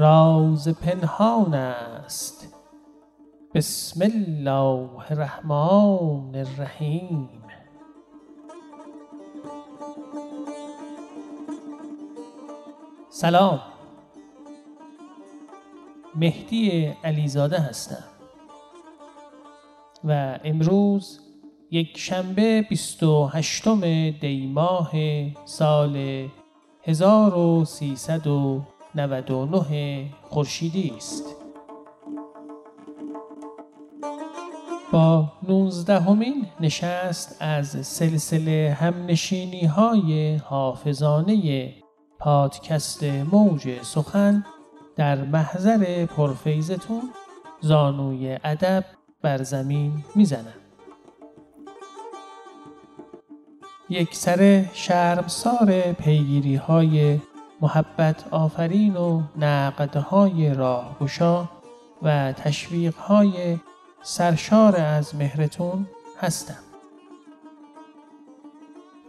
راز پنهان است. بسم الله الرحمن الرحیم. سلام. مهدی علیزاده هستم. و امروز یک شنبه 28 دی ماه سال 1399 خورشیدی است. با 19 همین نشست از سلسله همنشینی های حافظانه پادکست موج سخن در محضر پرفیزتون زانوی ادب بر زمین می‌زنم یک سر شرمسار پیگیری های محبت آفرین و نقدهای راهگشا و تشویق های سرشار از مهرتون هستم.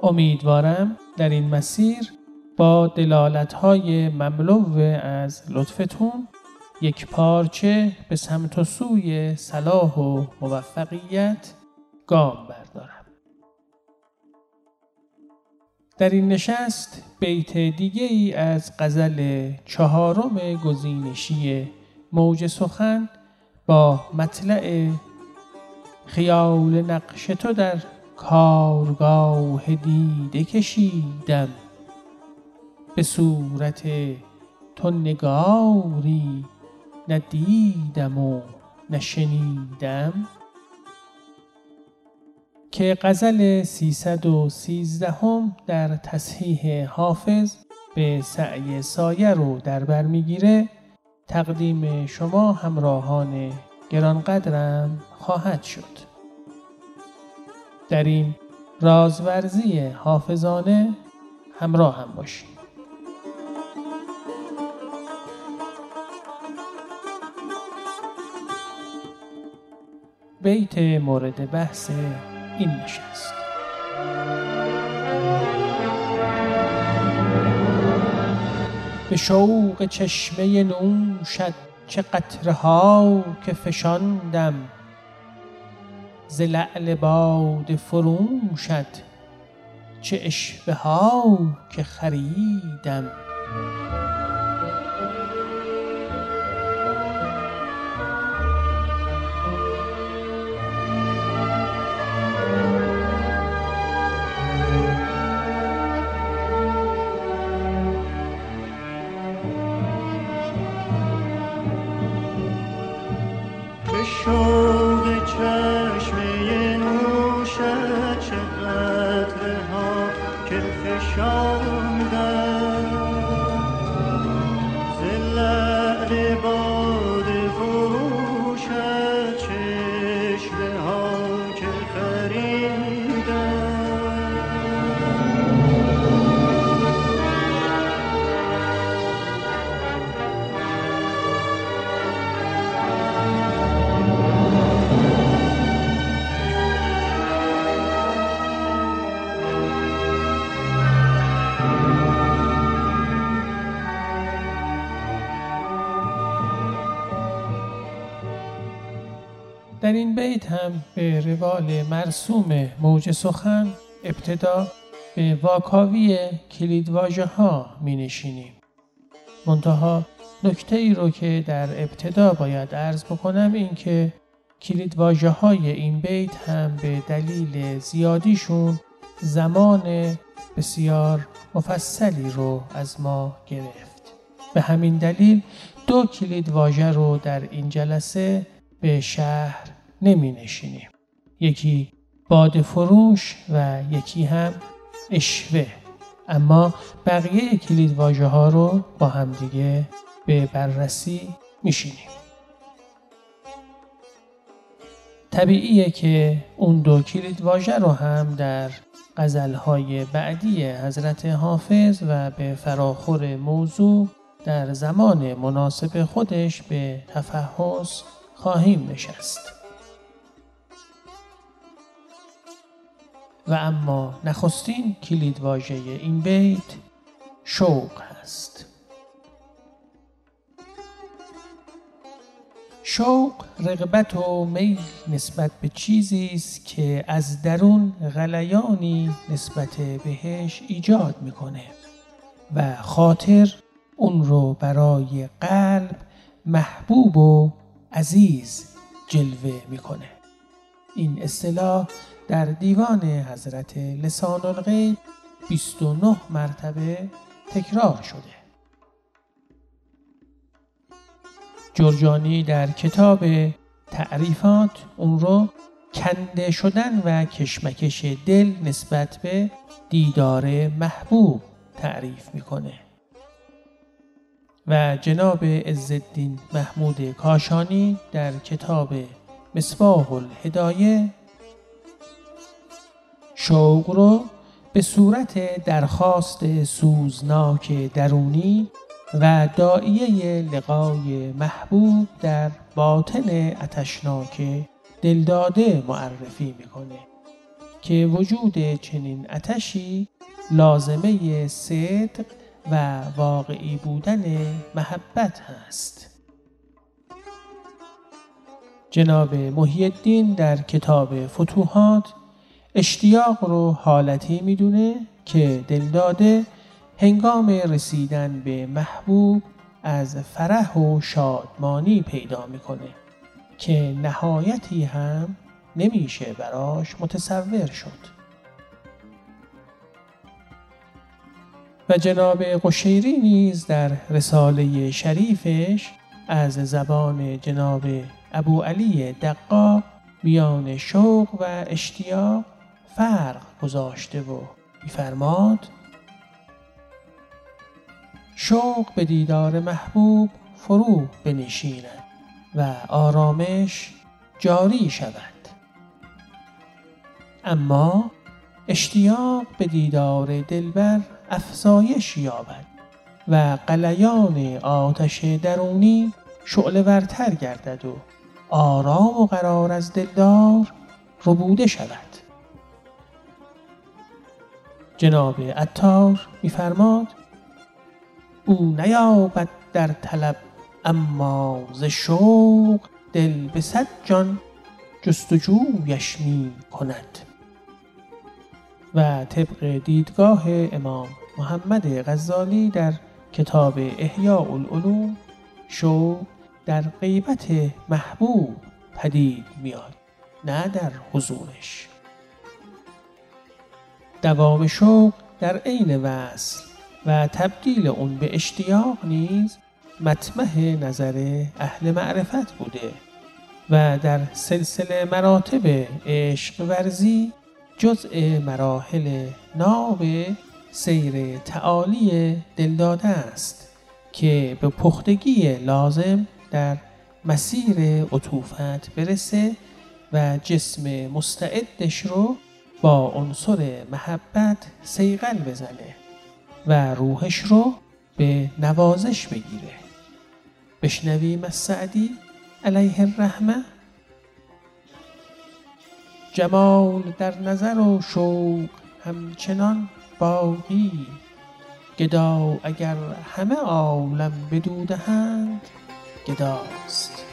امیدوارم در این مسیر با دلالت های مملو از لطفتون یک پارچه به سمت و سوی صلاح و موفقیت گام بردارم. در این نشست بیت دیگه ای از غزل چهارم گزینشی موج سخن با مطلع خیال نقش تو در کارگاه دیده کشیدم. به صورت تو نگاری ندیدم و نشنیدم. که غزل 313 هم در تصحیح حافظ به سعی سایه رو در بر می‌گیره تقدیم شما همراهان گرانقدرم خواهد شد. در این رازورزی حافظانه همراه هم باشید. بیت مورد بحث این نشست. به شوق چشمه نوشد چه قطره ها که فشاندم ز لعل باد فروشد چه اشوه ها که خریدم. در این بیت هم به روال مرسوم موج سخن ابتدا به واکاوی کلیدواژه ها می نشینیم. منتها نکته ای رو که در ابتدا باید عرض بکنم این که کلیدواژه های این بیت هم به دلیل زیادیشون زمان بسیار مفصلی رو از ما گرفت. به همین دلیل دو کلید واژه رو در این جلسه به شهر نمی نشینیم. یکی باد فروش و یکی هم اشوه اما بقیه کلید واژه ها رو با همدیگه به بررسی میشینیم. طبیعیه که اون دو کلید واژه رو هم در غزلهای بعدی حضرت حافظ و به فراخور موضوع در زمان مناسب خودش به تفحص خواهیم نشست. و اما نخستین کلیدواژه این بیت شوق هست. شوق رغبت و میل نسبت به چیزی است که از درون غلیانی نسبت بهش ایجاد می‌کنه و خاطر اون رو برای قلب محبوب و عزیز جلوه می‌کنه. این اصطلاح در دیوان حضرت لسان الغیب 29 مرتبه تکرار شده. جرجانی در کتاب تعریفات اون رو کنده شدن و کشمکش دل نسبت به دیدار محبوب تعریف می‌کنه. و جناب عزالدین محمود کاشانی در کتاب مصباح الهدایه شوق رو به صورت درخواست سوزناک درونی و دائیه لقای محبوب در باطن اتشناک دلداده معرفی می‌کنه که وجود چنین اتشی لازمه صدق و واقعی بودن محبت هست. جناب محی در کتاب فتوحات اشتیاق رو حالتی می‌دونه که دلداده هنگام رسیدن به محبوب از فرح و شادمانی پیدا می‌کنه که نهایتی هم نمیشه براش متصور شد. و جناب قشیری نیز در رساله شریفش از زبان جناب ابو علی دقاق میان شوق و اشتیاق فرق گذاشته و میفرماد شوق به دیدار محبوب فرو بنشیند و آرامش جاری شود. اما اشتیاق به دیدار دلبر افزایش یابد و قلیان آتش درونی شعله ورتر گردد و آرام و قرار از دلدار ربوده شود. جناب عطار میفرماد او نیابد در طلب اما ز شوق دل به صد جان جستجویش می کند و طبق دیدگاه امام محمد غزالی در کتاب احیاء العلوم شوق در غیبت محبوب پدید میاد نه در حضورش. دوام شوق در عین وصل و تبدیل اون به اشتیاق نیز مطمح نظر اهل معرفت بوده و در سلسله مراتب عشق ورزی جزء مراحل ناب سیر تعالی دلداده است که به پختگی لازم در مسیر عطوفت برسه و جسم مستعدش رو با عنصر محبت سیغل بزنه و روحش رو به نوازش بگیره. بشنویم از سعدی علیه الرحمه. جمال در نظر و شوق همچنان باقی. گدا اگر همه عالم بدودهند گداست.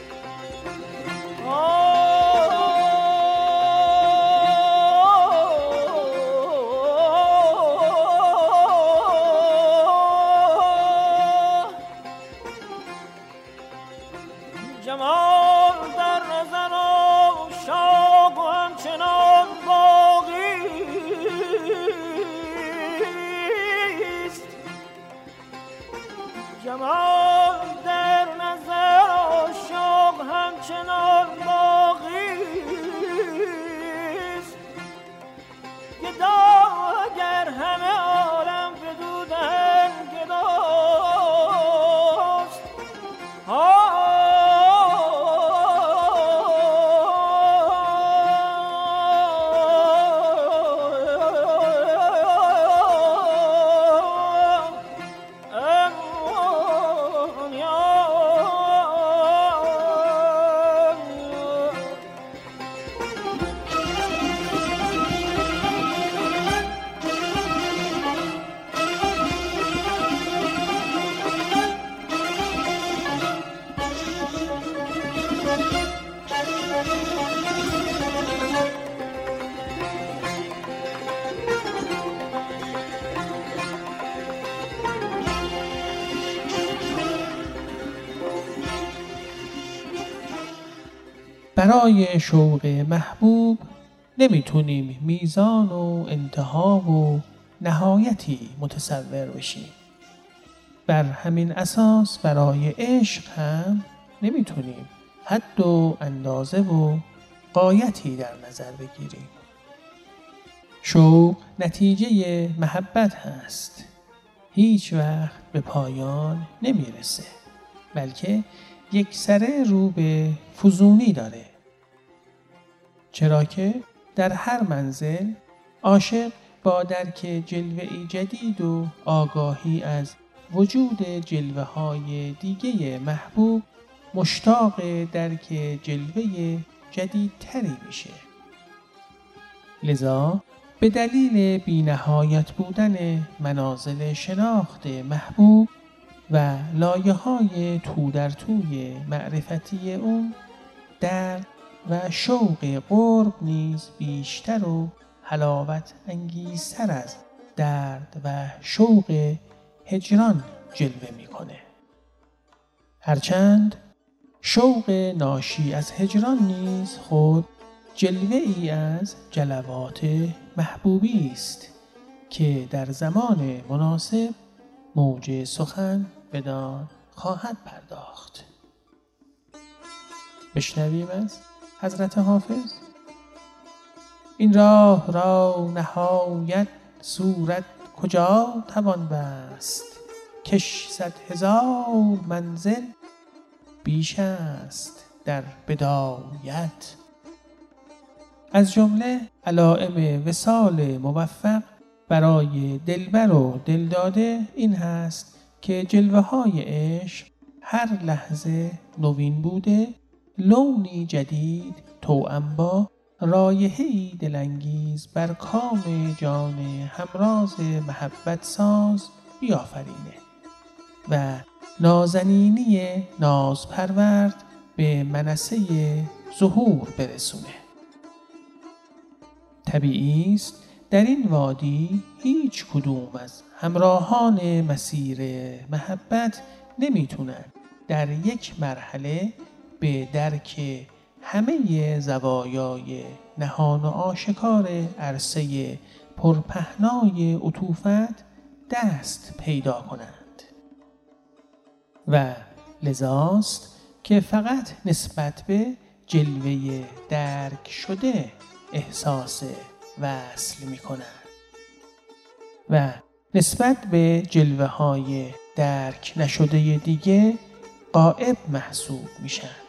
برای شوق محبوب نمی‌تونیم میزان و انتها و نهایتی متصور بشیم. بر همین اساس برای عشق هم نمی‌تونیم حد و اندازه و قایتی در نظر بگیریم. شوق نتیجه محبت هست. هیچ وقت به پایان نمی‌رسه بلکه یک سره رو به فزونی داره. چرا که در هر منزل عاشق با درک جلوه جدید و آگاهی از وجود جلوه های دیگه محبوب مشتاق درک جلوه جدیدتری میشه. لذا به دلیل بینهایت بودن منازل شناخت محبوب و لایه های تو در توی معرفتی اون درد و شوق قرب نیز بیشتر و حلاوت انگیزتر از درد و شوق هجران جلوه می‌کنه. هرچند شوق ناشی از هجران نیز خود جلوه ای از جلوات محبوبی است که در زمان مناسب موج سخن بدان خواهد پرداخت. بشنویم از حضرت حافظ. این راه را نهایت صورت کجا توان بست؟ کش صد هزار منزل بیش است در بدایت. از جمله علائم وسال موفق برای دلبر و دلداده این هست که جلوه های عشق هر لحظه نوین بوده لونی جدید توأم با رایحه‌ای دلانگیز بر کام جان همراز محبت ساز بیافرینه و نازنینی ناز پرورد به منصه ظهور برسونه. طبیعی است در این وادی هیچ کدوم از همراهان مسیر محبت نمی‌تونن در یک مرحله به درک همه زوایای نهان و آشکار عرصه پرپهنای عطوفت دست پیدا کنند. و لذاست که فقط نسبت به جلوه درک شده احساس وصل می کنند. و نسبت به جلوه های درک نشده دیگه قائب محسوب میشن.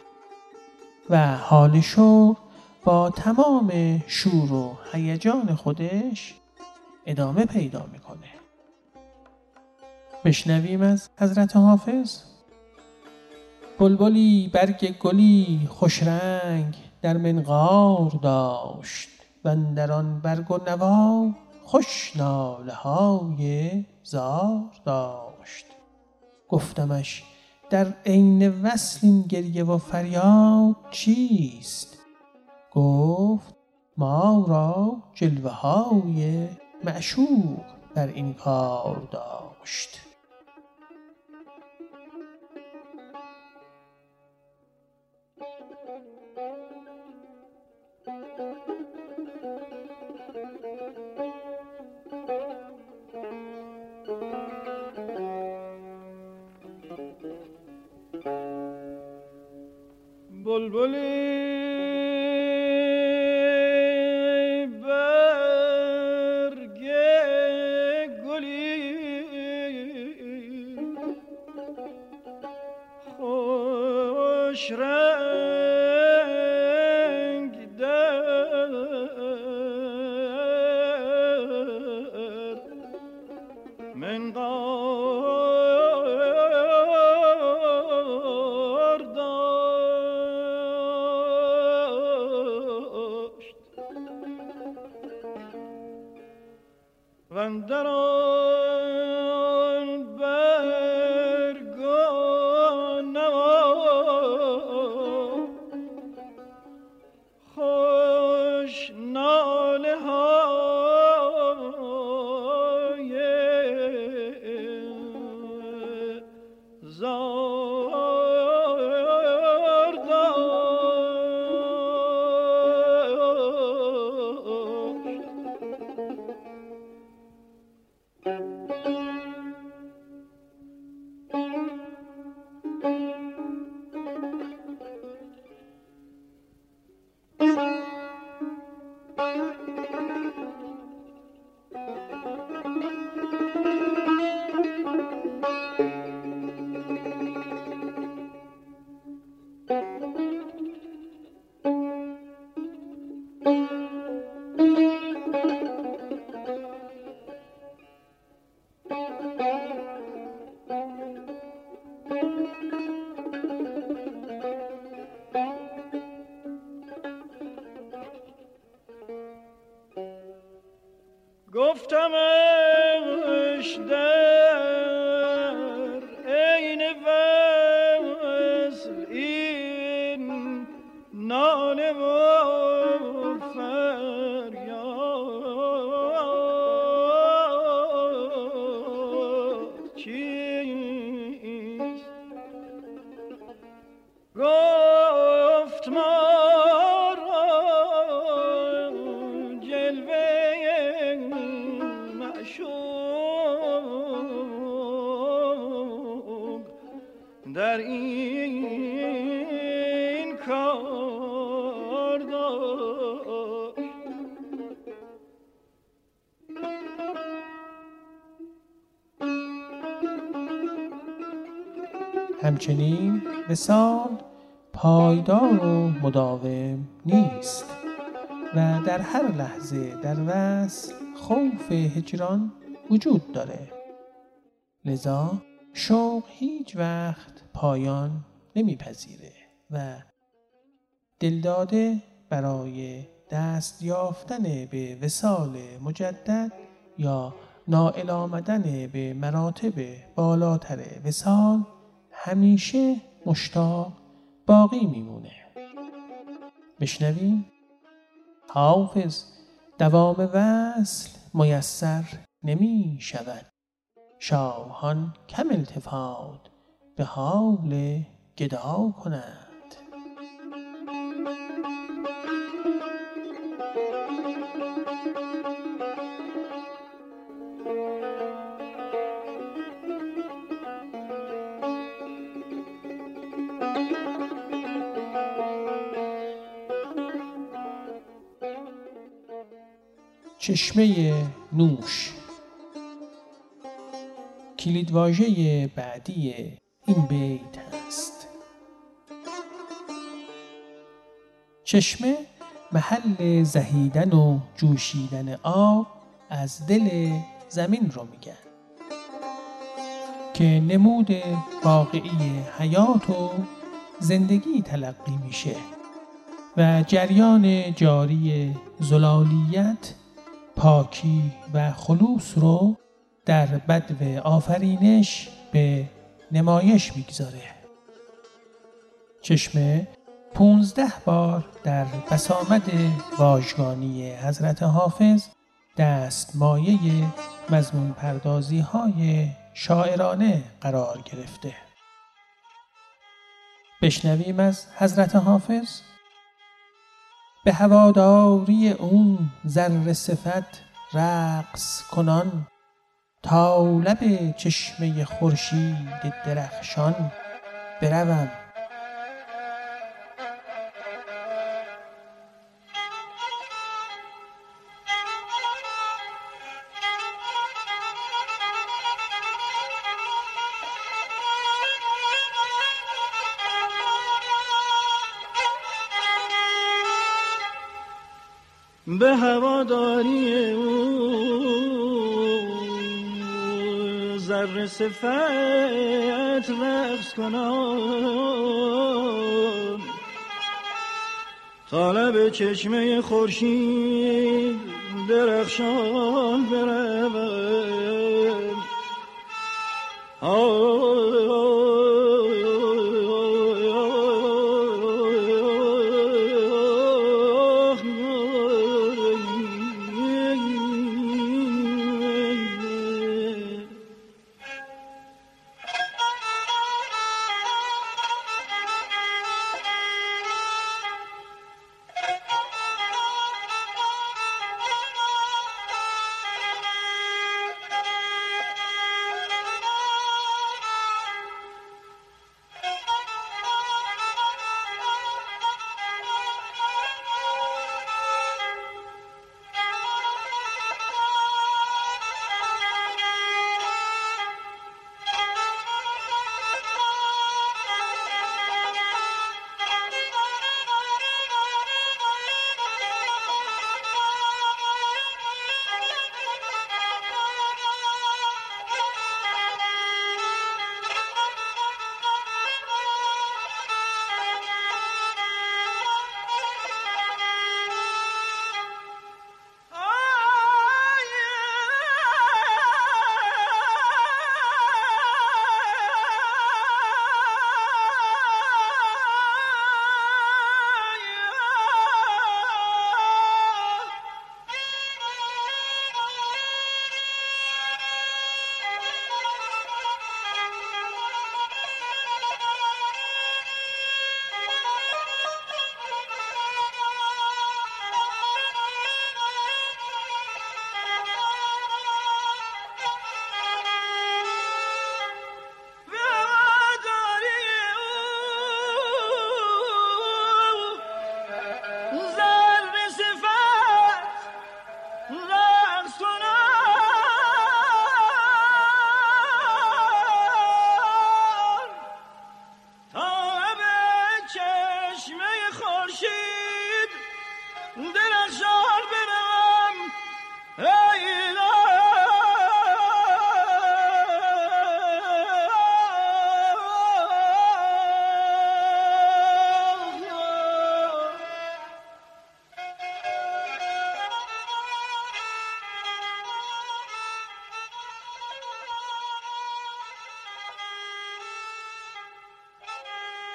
و حال شوق با تمام شور و هیجان خودش ادامه پیدا می‌کنه. بشنویم از حضرت حافظ. بلبلی برگ گلی خوش رنگ در منقار داشت و در آن برگ و نوا خوش ناله های زار داشت. گفتمش در عین وصل این گریه و فریاد چیست؟ گفت ما را جلوه های معشوق در این کار داشت. بلبلی همچنین وسال پایدار و مداوم نیست و در هر لحظه در وصل خوف هجران وجود داره. لذا شوق هیچ وقت پایان نمیپذیره و دلداده برای دست یافتن به وسال مجدد یا نائل آمدن به مراتب بالاتر وسال همیشه مشتاق باقی میمونه. بشنویم. حافظ دوام وصل میسر نمی شود شاهان کم التفات به حال گدا کنند چشمه نوش کلیدواژه بعدی این بیت است چشمه محل زهیدن و جوشیدن آب از دل زمین رو میگن که نمود واقعی حیات و زندگی تلقی میشه و جریان جاری زلالیت پاکی و خلوص رو در بدو آفرینش به نمایش می‌گذاره. چشمه پونزده بار در بسامد واژگانی حضرت حافظ دست مایه مضمون پردازی های شاعرانه قرار گرفته. بشنویم از حضرت حافظ به هواداری اون ذره صفت رقص کنان تا لب چشمه خورشید درخشان بروم. به هواداری ذره صفت رقص کنم. طالب چشمه خورشید درخشان بروم.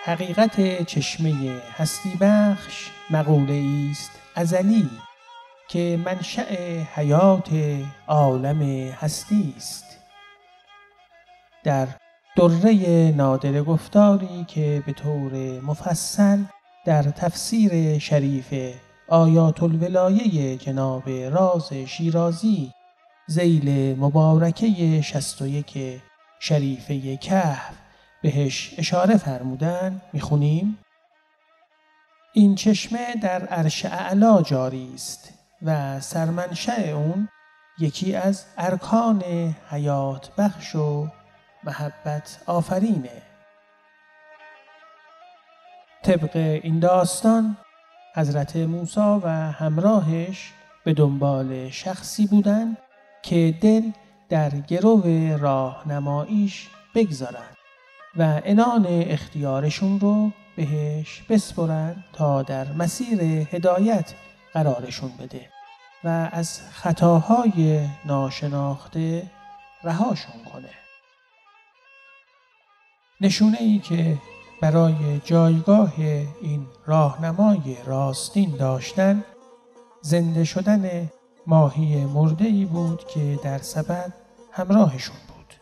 حقیقت چشمه هستی بخش مقوله است ازلی که منشأ حیات عالم هستی است. در دره نادر گفتاری که به طور مفصل در تفسیر شریف آیات الولایه جناب راز شیرازی زیل مبارکه 61 شریفه کهف بهش اشاره فرمودن می‌خونیم؟ این چشمه در عرش اعلا جاری است و سرمنشأ اون یکی از ارکان حیات بخش و محبت آفرینه. طبق این داستان حضرت موسی و همراهش به دنبال شخصی بودند که دل در گرو راهنماییش بگذارن و انان اختیارشون رو بهش بسپرن تا در مسیر هدایت قرارشون بده و از خطاهای ناشناخته رهاشون کنه. نشونه ای که برای جایگاه این راهنمای راستین داشتن زنده شدن ماهی مرده ای بود که در سبد همراهشون بود.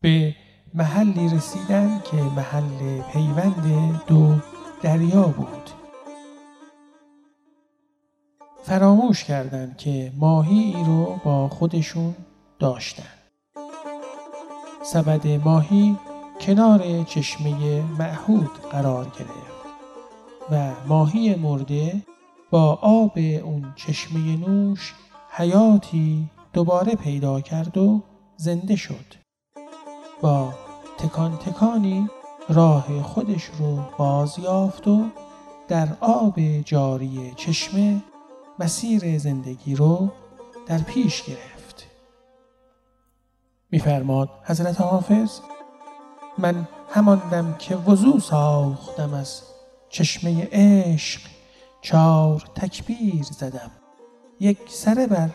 به محلی رسیدن که محل پیوند دو دریا بود. فراموش کردند که ماهی ای رو با خودشون داشتن. سبد ماهی کنار چشمه معهود قرار گرفت و ماهی مرده با آب اون چشمه نوش حیاتی دوباره پیدا کرد و زنده شد. با تکان تکانی راه خودش رو باز یافت و در آب جاری چشمه مسیر زندگی رو در پیش گرفت. میفرماد حضرت حافظ من هماندم که وضو ساختم از چشمه عشق چار تکبیر زدم. یک سره بر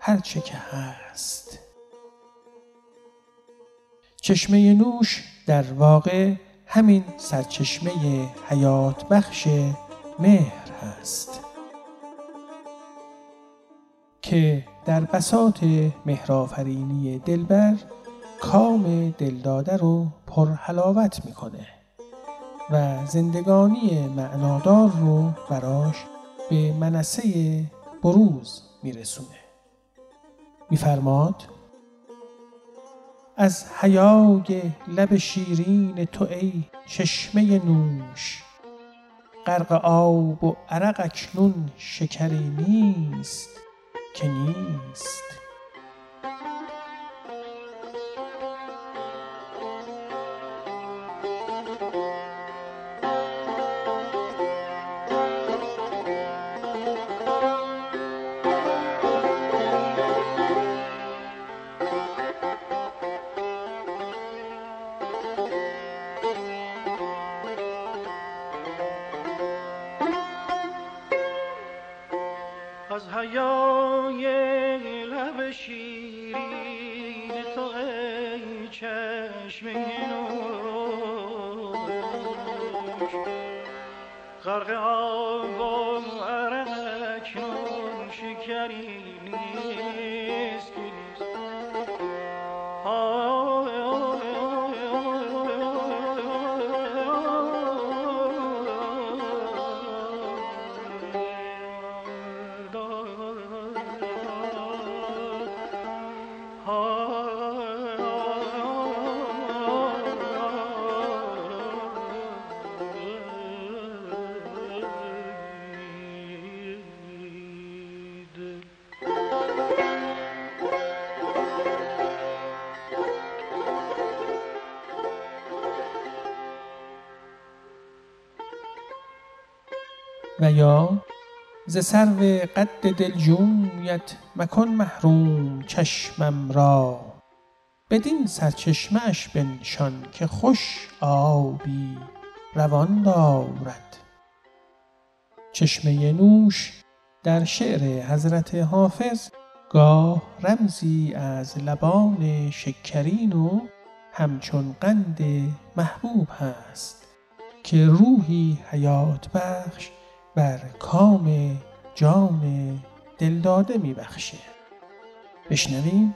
هرچه که هست. چشمه نوش در واقع همین سرچشمه حیات بخش مهر هست. که در بساط مهرافرینی دلبر کام دلداده رو پرحلاوت می‌کنه و زندگانی معنادار رو براش به منصه بروز میرسونه. میفرماد از حیای لب شیرین تو ای چشمه نوش. غرق آب و عرق اکنون شکری نیست که نیست. و یا ز سرو قد دلجویت مکن محروم چشمم را. بدین سرچشمه اش بنشان که خوش آبی روان دارد. چشمه نوش در شعر حضرت حافظ گاه رمزی از لبان شکرین و همچون قند محبوب هست که روحی حیات بخش بر کام جان دلداده میبخشه. بشنویم.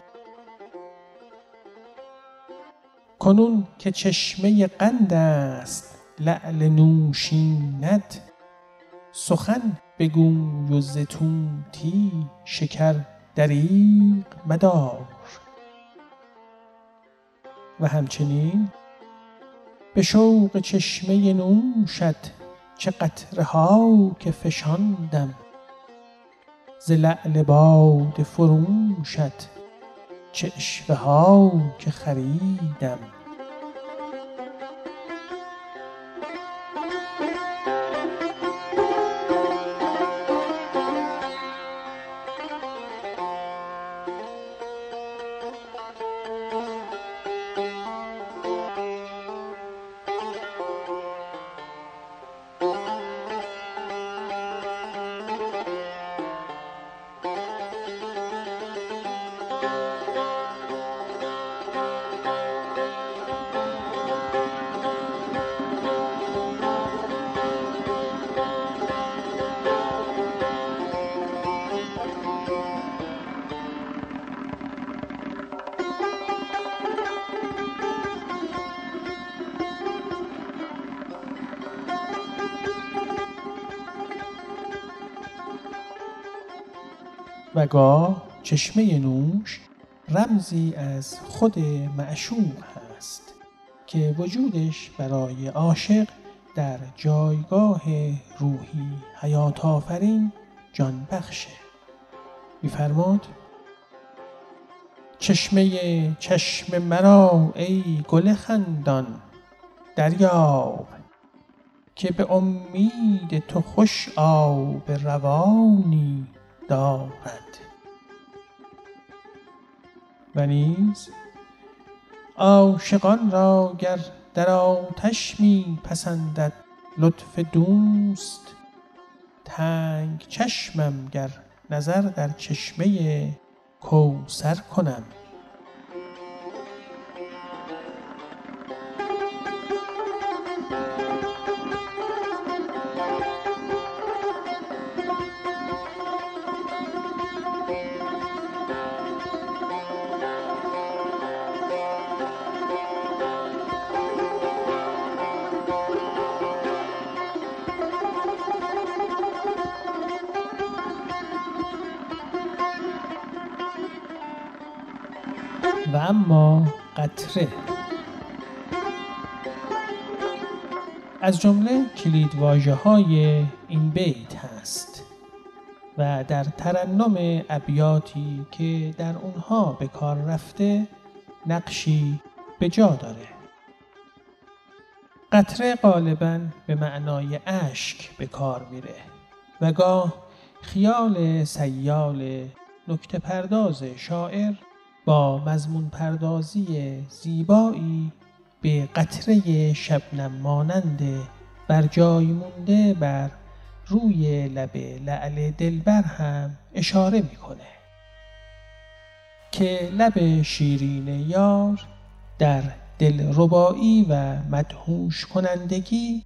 کنون که چشمه قند است لعل نوشینت. سخن بگوی و زتوتی شکر دریغ مدار. و همچنین به شوق چشمه نوشت چه قطره ها که فشاندم. ز لعل باد فروشت چه اشوه ها که خریدم. و گاه چشمه نوش رمزی از خود معشوق هست که وجودش برای عاشق در جایگاه روحی حیات آفرین جان بخشه. میفرماد چشمه چشم مرا ای گل خندان دریاب که به امید تو خوش آب روانی دارد. و نیز عاشقان را گر در آتش می پسندد لطف دوست تنگ چشمم گر نظر در چشمه کوثر کنم. از جمله کلید های این بیت هست و در ترنم ابیاتی که در اونها به کار رفته نقشی به جا داره. قطره غالبا به معنای اشک به کار میره و گاه خیال سیال نکته پرداز شاعر با مضمون پردازی زیبایی به قطره شبنم مانند بر جای مونده بر روی لب لعل دلبر هم اشاره می‌کنه. که لب شیرین یار در دل ربایی و مدهوش کنندگی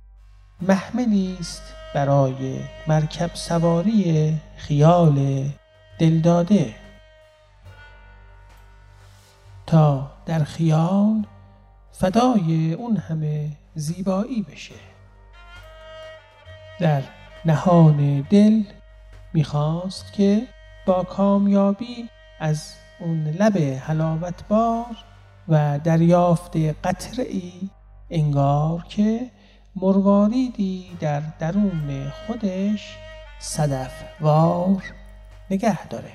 محملی است برای مرکب سواری خیال دلداده. تا در خیال فدای اون همه زیبایی بشه. در نهان دل می‌خواست که با کامیابی از اون لب حلاوت بار و دریافت قطره ای انگار که مرواریدی در درون خودش صدف وار نگه داره.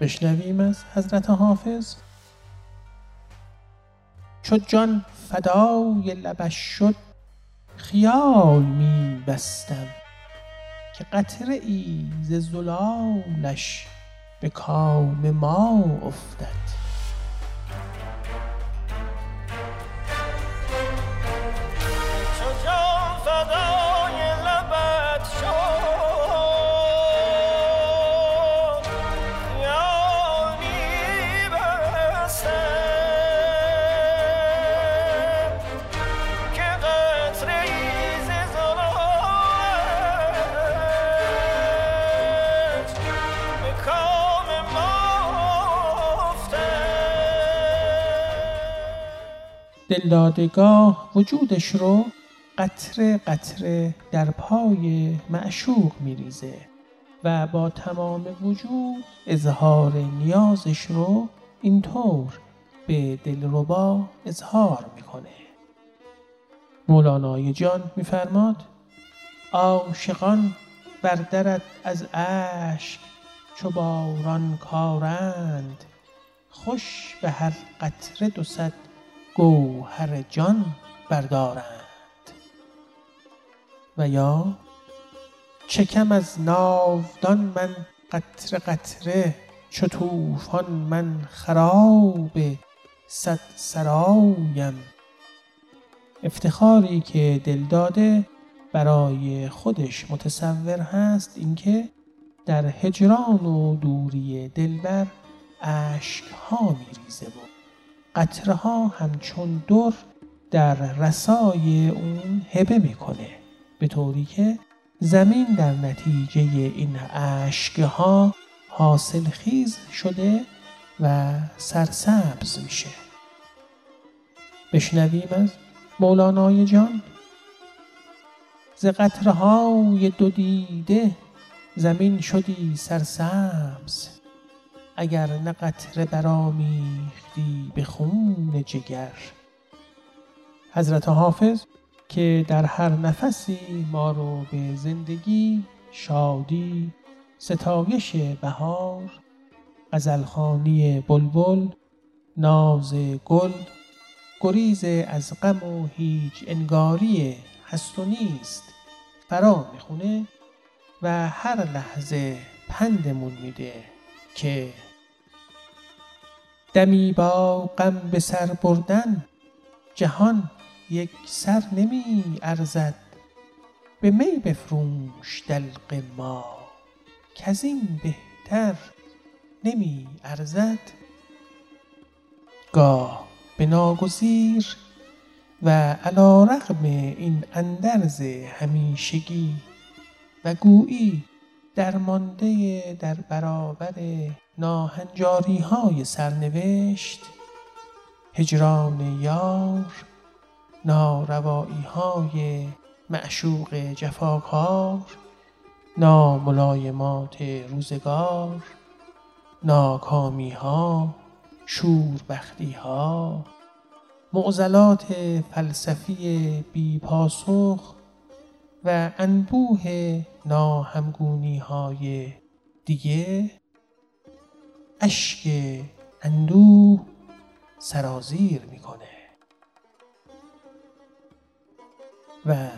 بشنویم از حضرت حافظ چو جان فدای لبش شد خیال می بستم که قطره ای ز زلالش به کام ما افتد. دلدادگاه وجودش رو قطره قطره در پای معشوق میریزه و با تمام وجود اظهار نیازش رو اینطور به دلربا اظهار می‌کنه. مولانای جان میفرماد عاشقان بر درت از اشک چو باران کارند خوش به هر قطره دو صد گوهر جان بردارند. و یا چه کم از ناودان من قطره قطره چو طوفان من خراب صد سرایم. افتخاری که دل داده برای خودش متصور هست اینکه در هجران و دوری دلبر اشک ها میریزه و قطره ها همچون در در رسای اون هبه می‌کنه. به طوری که زمین در نتیجه این اشک ها حاصل خیز شده و سرسبز میشه. بشنویم از مولانای جان. ز قطرهای دو دیده زمین شدی سرسبز. اگر نه قطره برآمیختی به خون جگر. حضرت حافظ که در هر نفسی ما رو به زندگی شادی ستایش بهار غزلخانی بلبل ناز گل گریز از غم و هیچ انگاری هست و نیست فرا می‌خونه و هر لحظه پندمون میده که دمی با غم به سر بردن جهان یک سر نمی ارزد. به می بفروش دلق ما کز این بهتر نمی ارزد. گاه به ناگزیر و علا رغم این اندرز همیشگی و گویی درمانده در برابر ناهنجاری های سرنوشت هجران یار ناروایی های معشوق جفاکار ناملایمات روزگار ناکامی ها شوربختی ها معضلات فلسفی بی پاسخ و انبوه ناهمگونی های دیگه. اشک اندوه سرازیر می‌کنه. و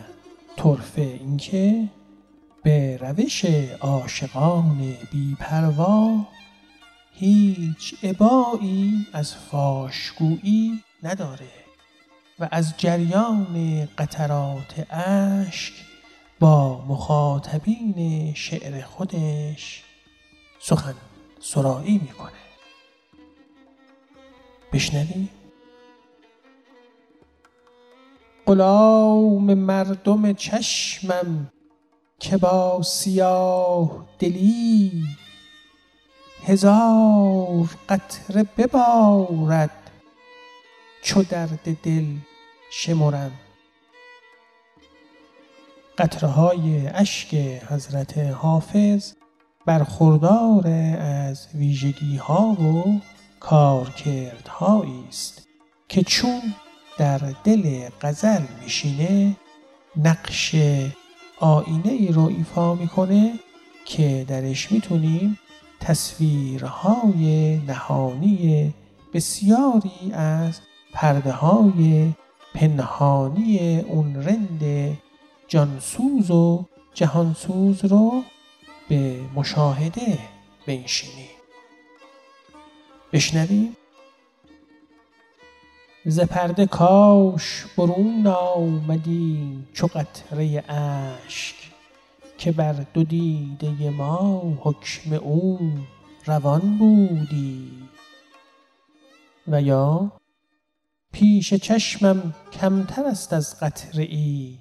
طرفه اینکه به روش عاشقان بیپروا هیچ عبایی از فاشگویی نداره و از جریان قطرات اشک با مخاطبین شعر خودش سخن سرایی می‌کنه. بشنویم. غلام مردم چشمم که با سیاه دلی هزار قطره ببارد چو درد دل شمرم قطره های اشک حضرت حافظ برخوردار از ویژگی ها و کارکردهایی است که چون در دل غزل میشینه نقش آینه ای رو ایفا می‌کنه که درش می‌تونیم تصویرهای نهانی بسیاری از پرده های پنهانی اون رند جانسوز و جهانسوز رو به مشاهده بنشینیم بشنویم. ز پرده کاش برون آمدی چو قطره اشک که بر دو دیده ما حکم او روان بودی. و یا پیش چشمم کمتر است از قطره ای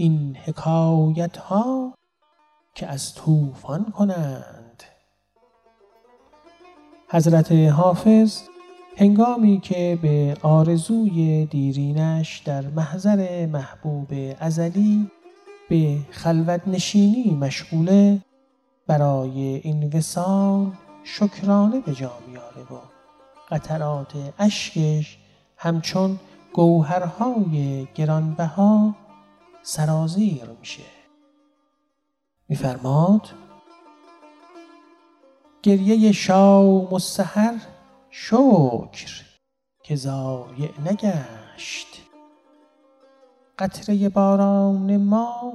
این حکایت ها که از طوفان کنند. حضرت حافظ هنگامی که به آرزوی دیرینش در محضر محبوب ازلی به خلوت نشینی مشغوله برای این وسال شکرانه به جا میاره و قطرات اشکش همچون گوهرهای گرانبها سرازیر میشه. میفرماد گریه شام و سحر شکر که ضایع نگشت. قطره باران ما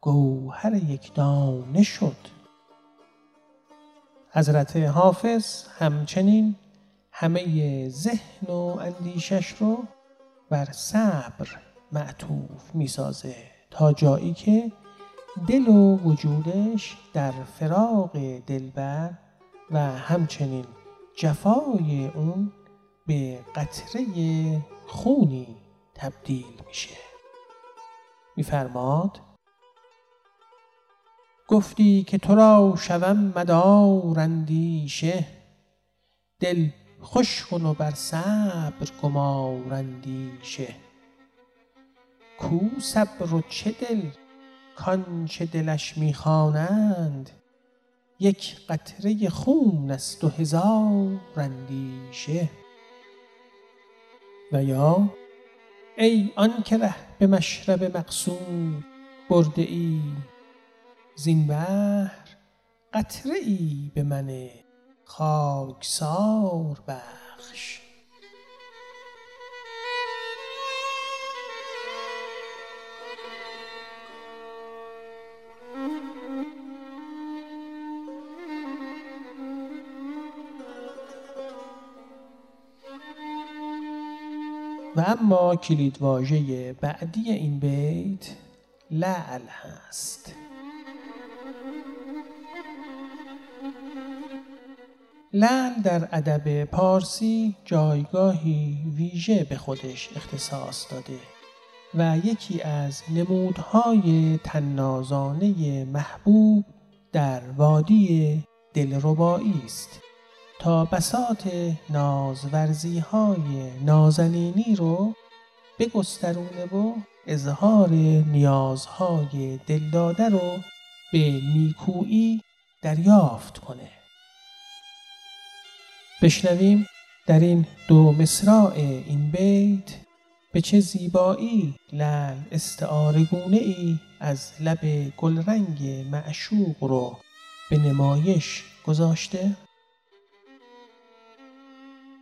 گوهر یک دانه شد. حضرت حافظ همچنین همه ذهن و اندیشش رو بر صبر معطوف می‌سازه تا جایی که دل و وجودش در فراق دلبر و همچنین جفای اون به قطره خونی تبدیل میشه. میفرماد گفتی که تو را شوم مدار اندیشه دل خوش کن و بر صبر گمار اندیشه. کو صبر و چه دل کانچه دلش می‌خوانند؟ یک قطره خون است و هزار اندیشه. و یا ای آن که ره به مشرب مقصود برده ای زین بحر قطره ای به من خاکسار بخش. و اما کلیدواژه بعدی این بیت لعل هست. لعل در ادب پارسی جایگاهی ویژه به خودش اختصاص داده و یکی از نمودهای تنازانه محبوب در وادی دلربایی است. تا بسات نازورزی های نازنینی رو بگسترونه و اظهار نیازهای دلداده رو به نیکویی دریافت کنه. بشنویم در این دو مصراع این بیت به چه زیبایی لل استعارگونه ای از لب گلرنگ معشوق رو به نمایش گذاشته.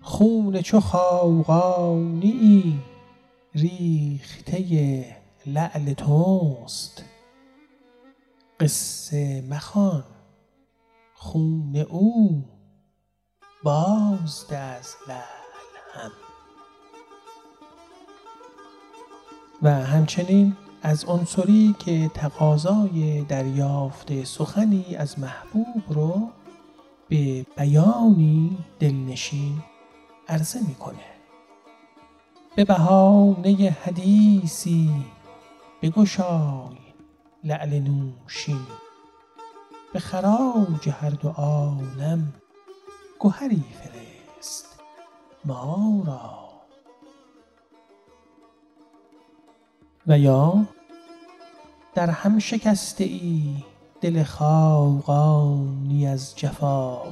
خون چو خاقانی ریخته لعل توست قصه مخوان خون او بازده از لعل هم. و همچنین از عنصری که تقاضای دریافت سخنی از محبوب رو به بیانی دلنشین عرضه می‌کنه. به بهانه حدیثی بگشای لعل نوشین. به خراج هر دو عالم گهری فرست ما را. و یا در هم شکسته ای دل خاقانی از جفا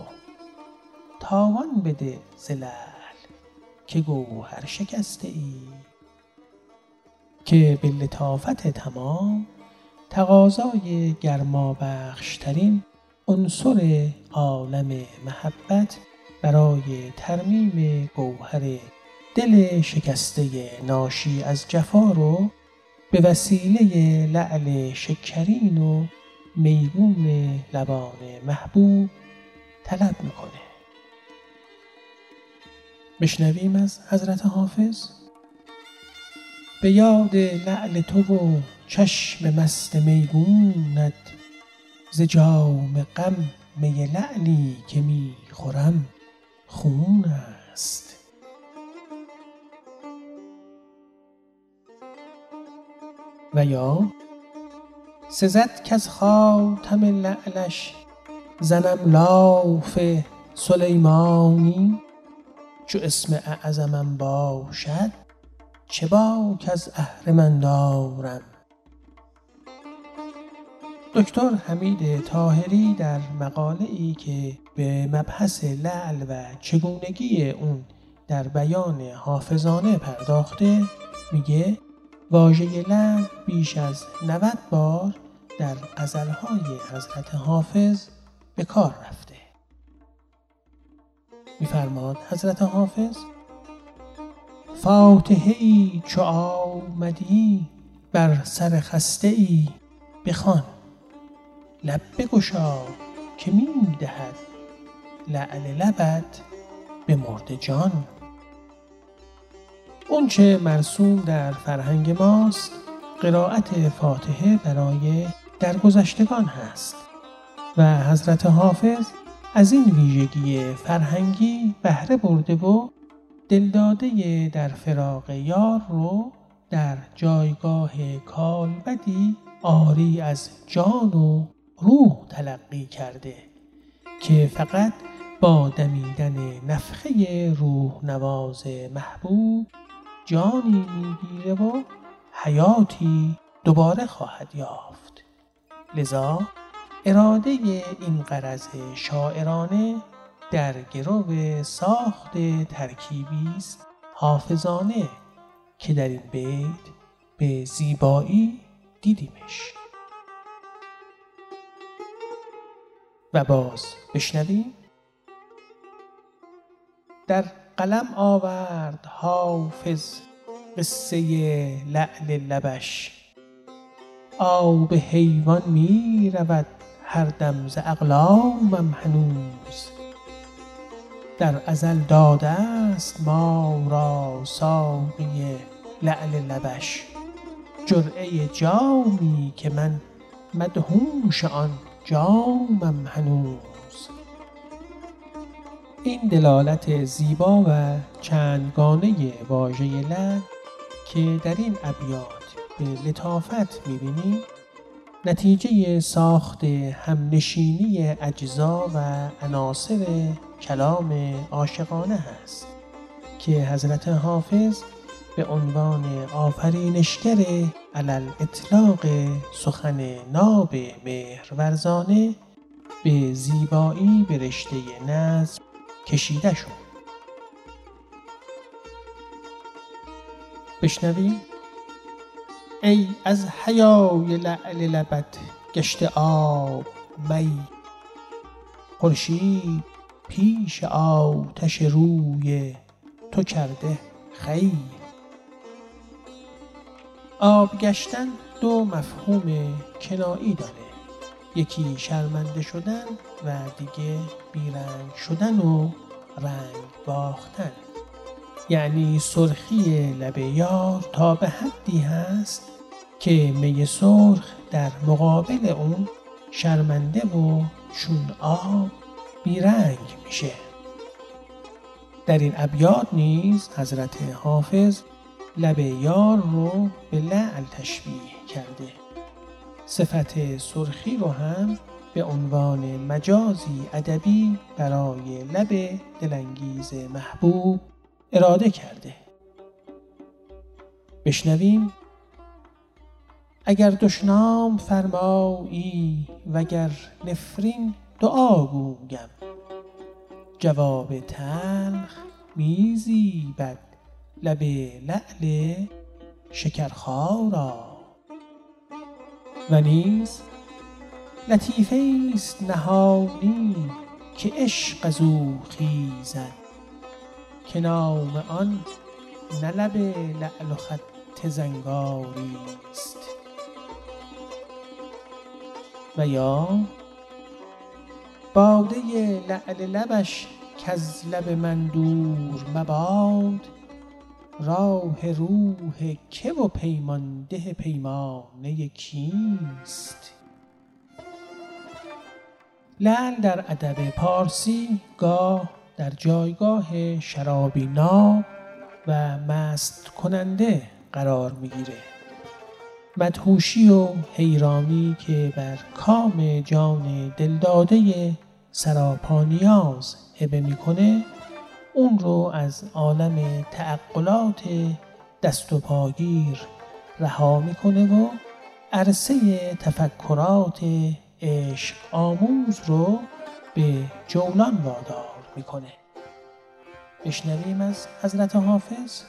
تاوان بده ز که گوهر شکسته ای که به لطافت تمام تقاضای گرما بخشترین عنصر عالم محبت برای ترمیم گوهر دل شکسته ناشی از جفا رو به وسیله لعل شکرین و میگون لبان محبوب طلب می‌کنه. بشنویم از حضرت حافظ؟ به یاد لعل تو و چشم مست میگونت ز جام غم می لعلی که می خورم خون است. و یا سزد کز خاتم لعلش زنم لاف سلیمانی چو اسم اعظمم باشد چه باک از اهرمن دارم دکتر حمید تاهری در مقاله ای که به مبحث لعل و چگونگی اون در بیان حافظانه پرداخته میگه واژه لعل بیش از 90 بار در غزلهای حضرت حافظ به کار رفته. میفرماد حضرت حافظ؟ فاتحه ای چو آمدی بر سر خسته ای بخوان. لب بگشا که می دهد لعل لبت به مرد جان. اونچه مرسوم در فرهنگ ماست قرائت فاتحه برای درگذشتگان هست. و حضرت حافظ از این ویژگی فرهنگی بهره برده و دلداده در فراق یار رو در جایگاه کالبدی آری از جان و روح تلقی کرده که فقط با دمیدن نفخه روح نواز محبوب جانی می‌گیره و حیاتی دوباره خواهد یافت. لذا اراده این قرض شاعرانه در گرو ساخت ترکیبی است حافظانه که در این بیت به زیبایی دیدیمش. و باز بشنویم. در قلم آورد حافظ قصه لعل لبش. آب حیوان می رود هر دم ز اقلامم هنوز. در ازل داده است ما را ساقی لعل لبش. جرعه جامی که من مدهوش آن جامم هنوز. این دلالت زیبا و چندگانه واژه لعل که در این ابیات به لطافت می‌بینیم نتیجه ساخت همنشینی اجزا و عناصر کلام عاشقانه هست که حضرت حافظ به عنوان آفرینشگر علل اطلاق سخن ناب مهرورزانه به زیبایی به رشته نظم کشیده شد. بشنویم ای از حیای لعل لبت گشته آب می. خورشید پیش آتش روی تو کرده خی. آب گشتن دو مفهوم کنایی داره. یکی شرمنده شدن و دیگه بیرنگ شدن و رنگ باختن. یعنی سرخی لب یار تا به حدی هست که می سرخ در مقابل اون شرمنده و چون آب بیرنگ میشه. در این ابیات نیز حضرت حافظ لب یار رو به لعل تشبیه کرده. صفت سرخی رو هم به عنوان مجازی ادبی برای لب دلانگیز محبوب اراده کرده. بشنویم. اگر دشنام فرمایی وگر نفرین دعا گویم. جواب تلخ میزیبد لب لعل شکرخارا و نیز لطیفه است نهانی که عشق از او خیزد. که نام آن نه لب لعل و خط زنگاری است و یا باده لعل لبش کز لب من دور مباد راه روح که و پیمانده پیمانه کیست؟ لعل در ادب پارسی گاه در جایگاه شرابی ناب و مست کننده قرار می‌گیره. مدهوشی و حیرانی که بر کام جان دلداده سراپانیاز هبه می‌کنه اون رو رو از عالم تعقلات دست و پاگیر رها می‌کنه و عرصه تفکرات عشق آموز رو به جولان وادار می‌کنه. بشنویم از حضرت حافظ؟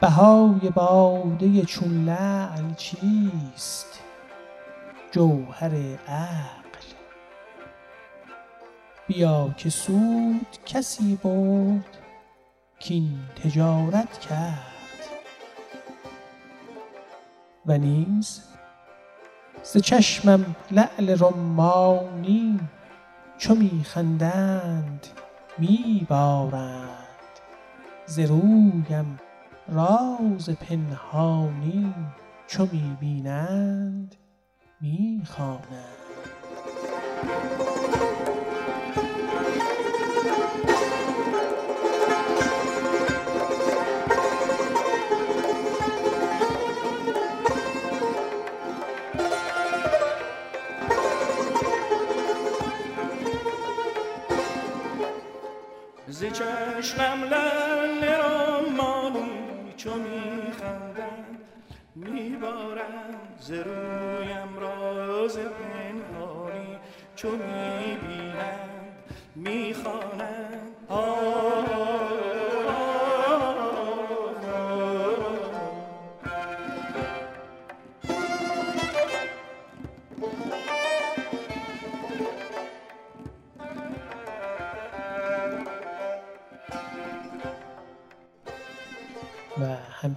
بهای باده چون لعل چیست؟ جوهر عقل. بیا که سود کسی برد کین تجارت کرد. و نیز ز چشمم لعل رمانی چو میخندند میبارند ز رویم راز پنهانی چو می‌بینند می‌خوانند ز چشمم لل رمانی چو میخندند میبارند ز رویم راز پنهانی چو می‌بینند می‌خوانند و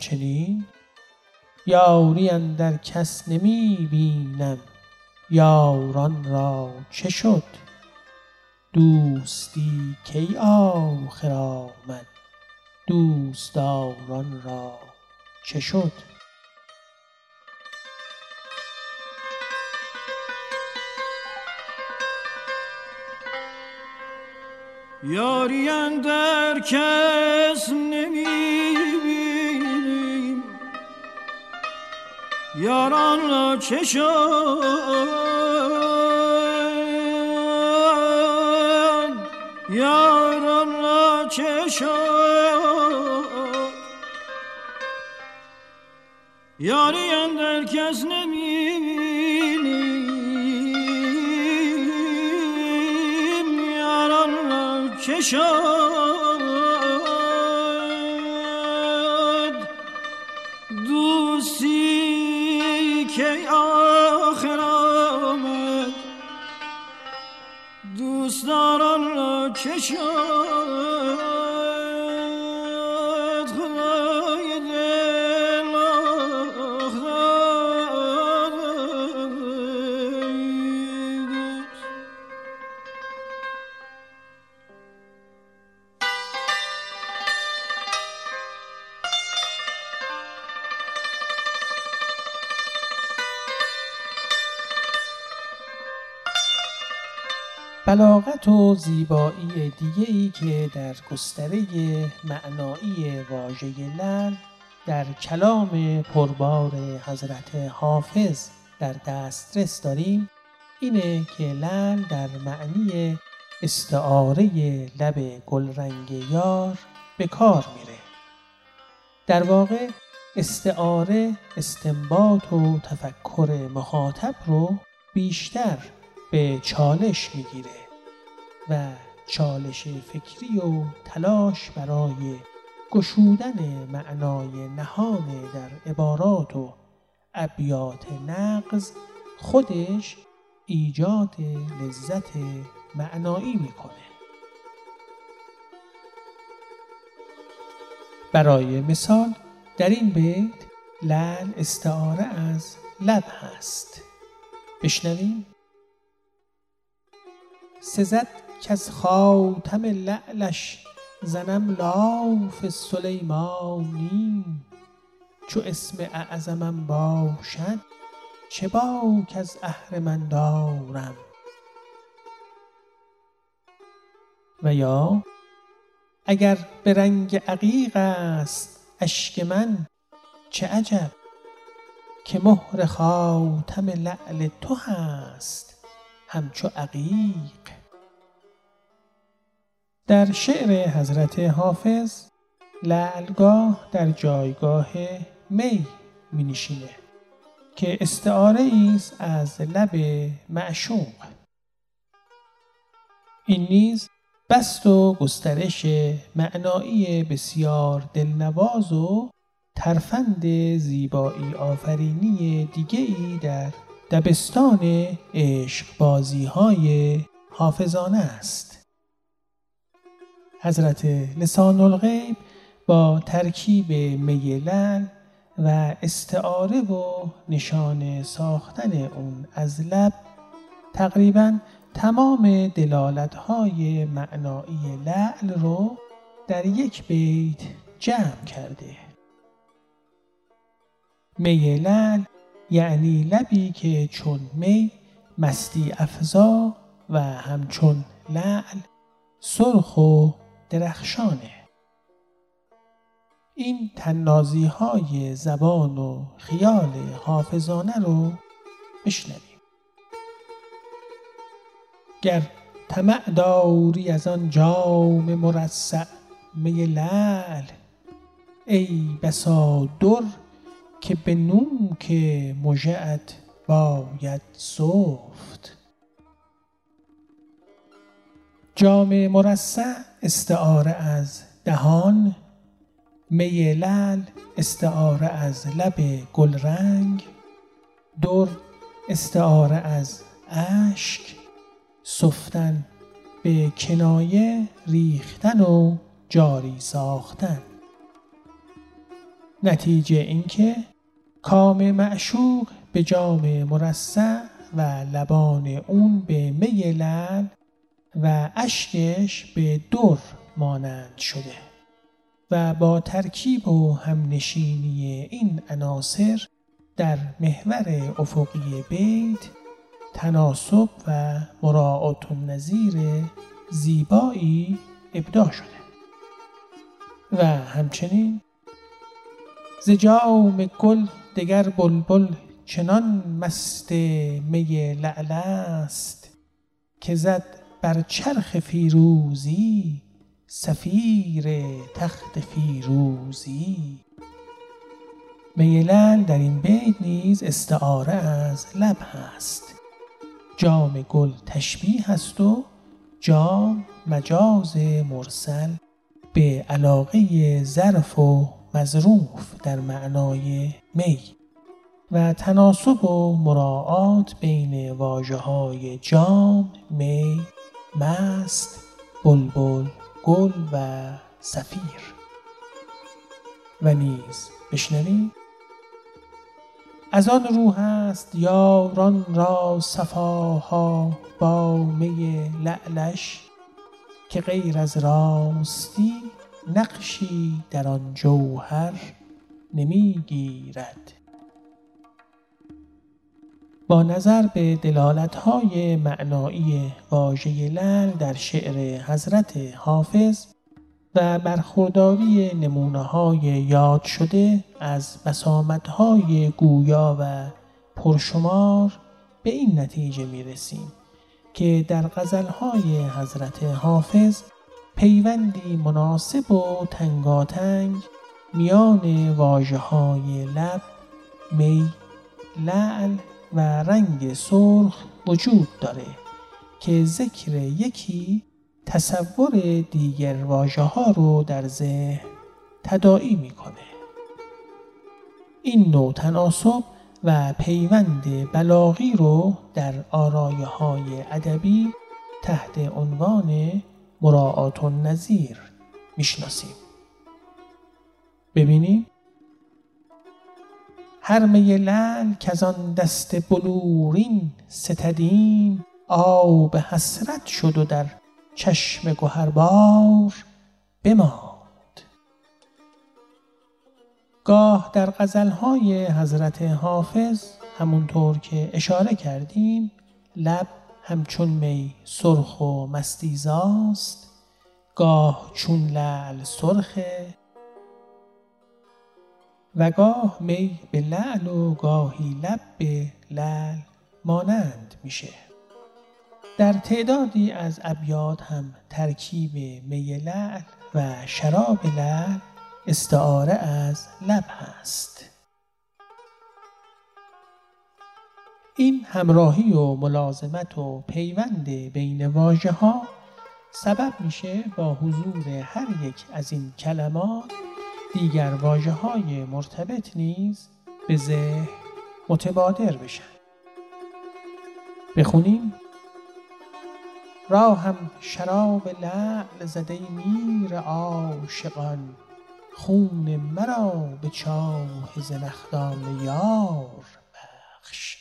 همچنین یاری اندر کس نمی بینم یاران را چه شد؟ دوستی کی آخر آمد؟ دوستداران را چه شد؟ یاری اندر کس نمی‌بینیم یاران را چه شد یاران را چه شد یاری اندر کس نمی‌بینیم یاران را دوستداران بلاغت و زیبایی دیگه ای که در گستره معنایی واژه لل در کلام پربار حضرت حافظ در دسترس داریم اینه که لل در معنی استعاره لب گلرنگ یار به کار میره. در واقع استعاره استنباط و تفکر مخاطب رو بیشتر به چالش می‌گیره. و چالش فکری و تلاش برای گشودن معنای نهان در عبارات و ابیات نقض خودش ایجاد لذت معنایی می‌کنه. برای مثال در این بیت لل استعاره از لب هست. بشنویم. سزد که از خاتم لعلش زنم لاف سلیمانی چو اسم اعظمم باشد چه باک از اهرمن دارم؟ و یا اگر به رنگ عقیق است اشک من چه عجب که مهر خاتم لعل تو هست همچو عقیق. در شعر حضرت حافظ لعلگاه در جایگاه می می نشینه که استعاره است از لب معشوق این نیز بست و گسترش معنایی بسیار دلنواز و ترفند زیبایی آفرینی دیگه ای در دبستان عشق بازی های حافظانه است. حضرت لسان الغیب با ترکیب میلل و استعاره و نشان ساختن اون از لب تقریبا تمام دلالت های معنایی لعل رو در یک بیت جمع کرده. می لعل یعنی لبی که چون می مستی افزا و همچون لعل سرخ و درخشانه. این تنازی های زبان و خیال حافظانه رو بشنویم. گر طمع داری از آن جام مرصع می لعل ای بسا در که به نوک مژهات باید سفت. جام مرصع استعاره از دهان می لعل استعاره از لب گلرنگ در استعاره از اشک سفتن به کنایه ریختن و جاری ساختن. نتیجه اینکه کام معشوق به جام مرصع و لبان اون به می لعل و اشکش به در مانند شده و با ترکیب و همنشینی این عناصر در محور افقی بیت تناسب و مراعات نظیر زیبایی ابداع شده. و همچنین ز جام گل دگر بلبل چنان مست می لعل است که زد بر چرخ فیروزی سفیر تخت فیروزی. می لعل در این بیت نیز استعاره از لب هست. جام گل تشبیه است و جام مجاز مرسل به علاقه ظرف و مظروف در معنای می. و تناسب و مراعات بین واجه های جام، می، مست، بلبل، گل و سفیر. و نیز بشنوید از آن روح است یاران را صفاها با می لعلش که غیر از راستی نقشی در آن جوهر نمی گیرد با نظر به دلالتهای معنایی واژه لعل در شعر حضرت حافظ و برخورداری نمونه های یاد شده از بسامت های گویا و پرشمار به این نتیجه می رسیم که در غزل های حضرت حافظ پیوندی مناسب و تنگاتنگ میان واجه های لب، می، لعل و رنگ سرخ وجود داره که ذکر یکی تصور دیگر واژه ها رو در ذهن تداعی می‌کنه. این نوع تناسب و پیوند بلاغی رو در آرایه های ادبی تحت عنوان مراعات نظیر می‌شناسیم. ببینیم هر می لعل که آن دست بلورین ستدیم آب حسرت شد و در چشم گهربار بماند. گاه در غزلهای حضرت حافظ همونطور که اشاره کردیم لب همچون می سرخ و مستیزاست گاه چون لعل سرخه و گاه می به لعل و گاهی لب به لعل مانند میشه. در تعدادی از ابیات هم ترکیب می لعل و شراب لعل استعاره از لب هست. این همراهی و ملازمت و پیوند بین واژه ها سبب میشه با حضور هر یک از این کلمات دیگر واجه های مرتبط نیز به ذهن متبادر بشن. بخونیم. راهم شراب لعل زده میر عاشقان خون مرا به چاه زنخدان یار بخش.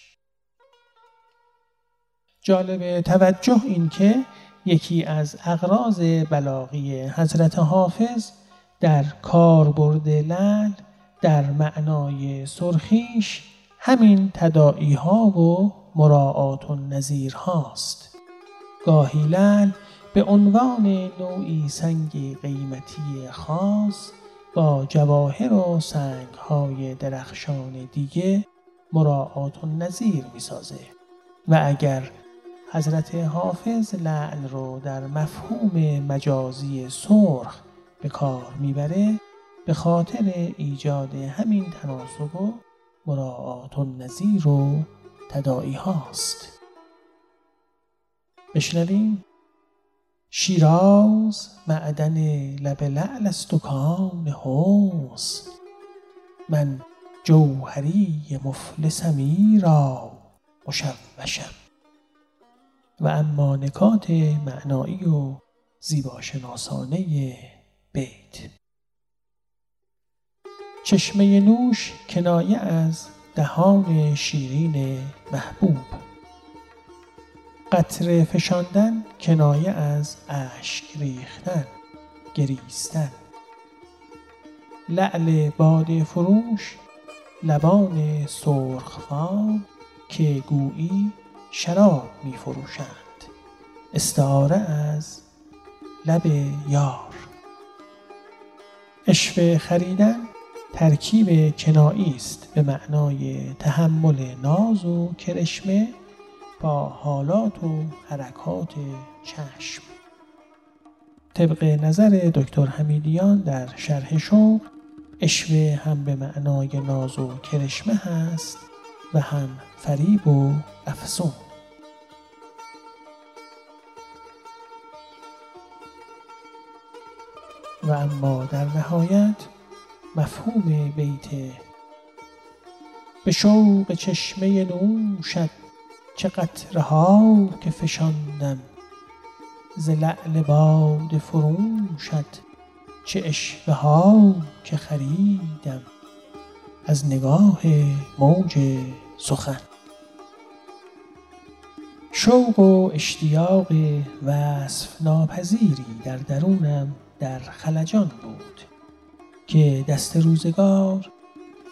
جالب توجه این که یکی از اغراض بلاغی حضرت حافظ در کاربرد لل در معنای سرخیش همین تدائی ها و مراعات و نظیر هاست. گاهی لل به عنوان نوعی سنگ قیمتی خاص با جواهر و سنگ های درخشان دیگه مراعات و نظیر می سازه و اگر حضرت حافظ لعل رو در مفهوم مجازی سرخ به کار می‌بره به خاطر ایجاد همین تناسب و مراعات و نظیر و تدائی هاست. بشنویم. شیراز معدن لب لعل است و کان من جوهری مفلسمی را مشوشم. و اما نکات معنایی و زیباشناسانه بیت. چشمه نوش کنایه از دهان شیرین محبوب. قطره فشاندن کنایه از اشک ریختن گریستن. لعل باد فروش لبان سرخفام که گویی شراب می فروشند استعاره از لب یار. اشوه خریدن ترکیب کنایی است به معنای تحمل ناز و کرشمه با حالات و حرکات چشم. طبق نظر دکتر حمیدیان در شرح شوق اشوه هم به معنای ناز و کرشمه هست و هم فریب و افسون. و اما در نهایت مفهوم بیت به شوق چشمه نوشد چه قطره ها که فشاندم ز لعل باد فروشت چه اشوه ها که خریدم از نگاه موج سخن شوق و اشتیاق وصف ناپذیری در درونم در خلجان بود که دست روزگار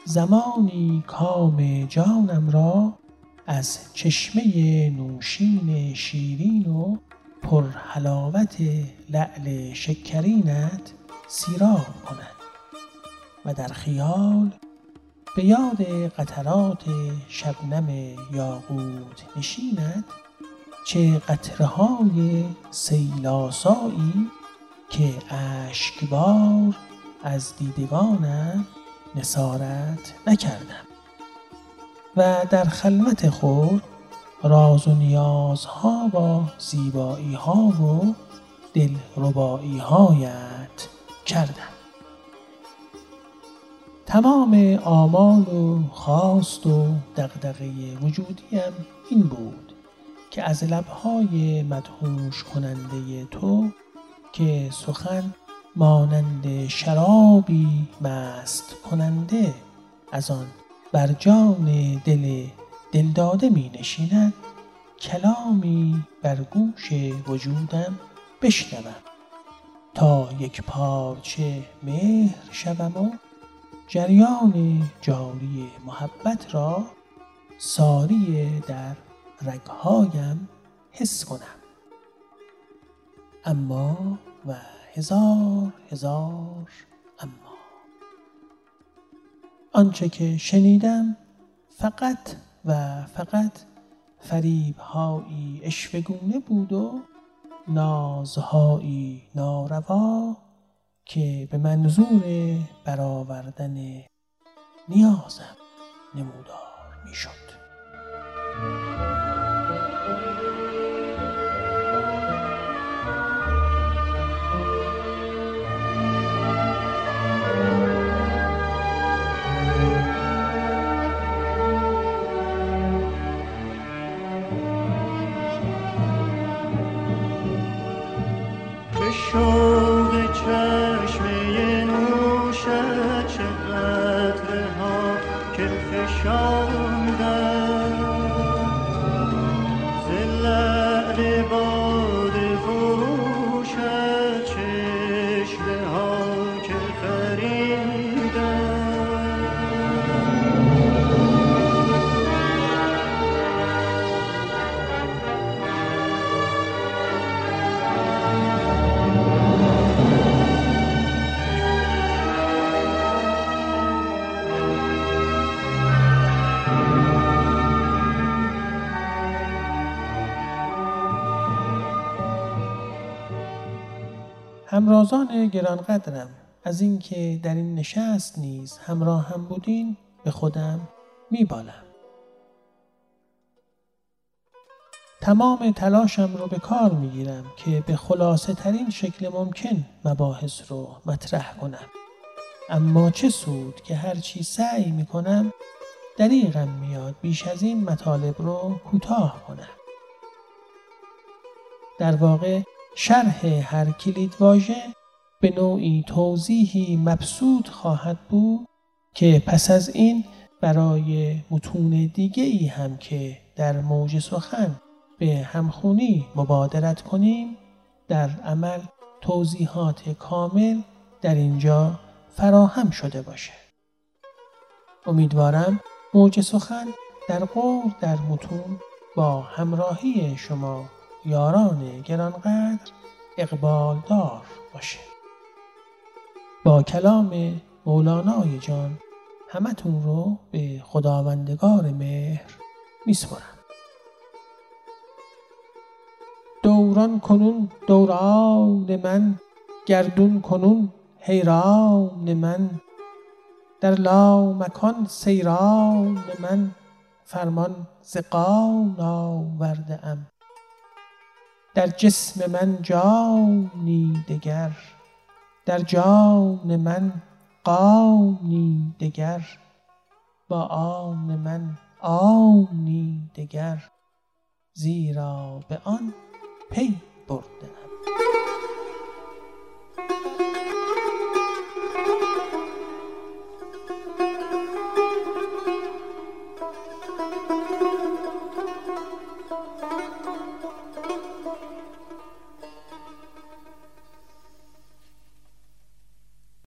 زمانی کام جانم را از چشمه نوشین شیرین و پرحلاوت لعل شکرینت سیراب کند و در خیال به یاد قطرات شبنم یاقوت نشیند چه قطره های سیلاسایی که اشکبار از دیدگانم نسارت نکردم. و در خلوت خود راز و نیازها با زیبایی ها و دلربایی هایت کردم. تمام آمال و خواست و دغدغه وجودیم این بود که از لبهای مدهوش کننده تو که سخن مانند شرابی مست کننده از آن بر جان دل دلداده می نشیند. کلامی بر گوش وجودم بشنوم. تا یک پارچه مهر شوم و جریان جاری محبت را ساری در رگهایم حس کنم. اما و هزار هزار اما. آنچه که شنیدم فقط و فقط فریبهایی اشوگونه بود و نازهایی ناروا که به منظور برآوردن نیازم نمودار می‌شد. همرازان گرانقدرم. از اینکه در این نشست نیز همراه هم بودین به خودم میبالم. تمام تلاشم رو به کار می‌گیرم که به خلاصه ترین شکل ممکن مباحث رو مطرح کنم. اما چه سود که هرچی سعی می‌کنم دریغم میاد بیش از این مطالب رو کوتاه کنم. در واقع شرح هر کلید واژه به نوعی توضیحی مبسوط خواهد بود که پس از این برای متون دیگه ای هم که در موج سخن به همخونی مبادرت کنیم در عمل توضیحات کامل در اینجا فراهم شده باشه. امیدوارم موج سخن در قور در متون با همراهی شما یاران گرانقدر اقبال دار باشه. با کلام مولانای جان همتون رو به خداوندگار مهر میسپرم دوران کنون دوران من گردون کنون حیران من. در لا مکان سیران من فرمان زقان آورده ام در جسم من جانی دگر در جان من قانی دگر با آن من آنی دگر زیرا به آن پی برده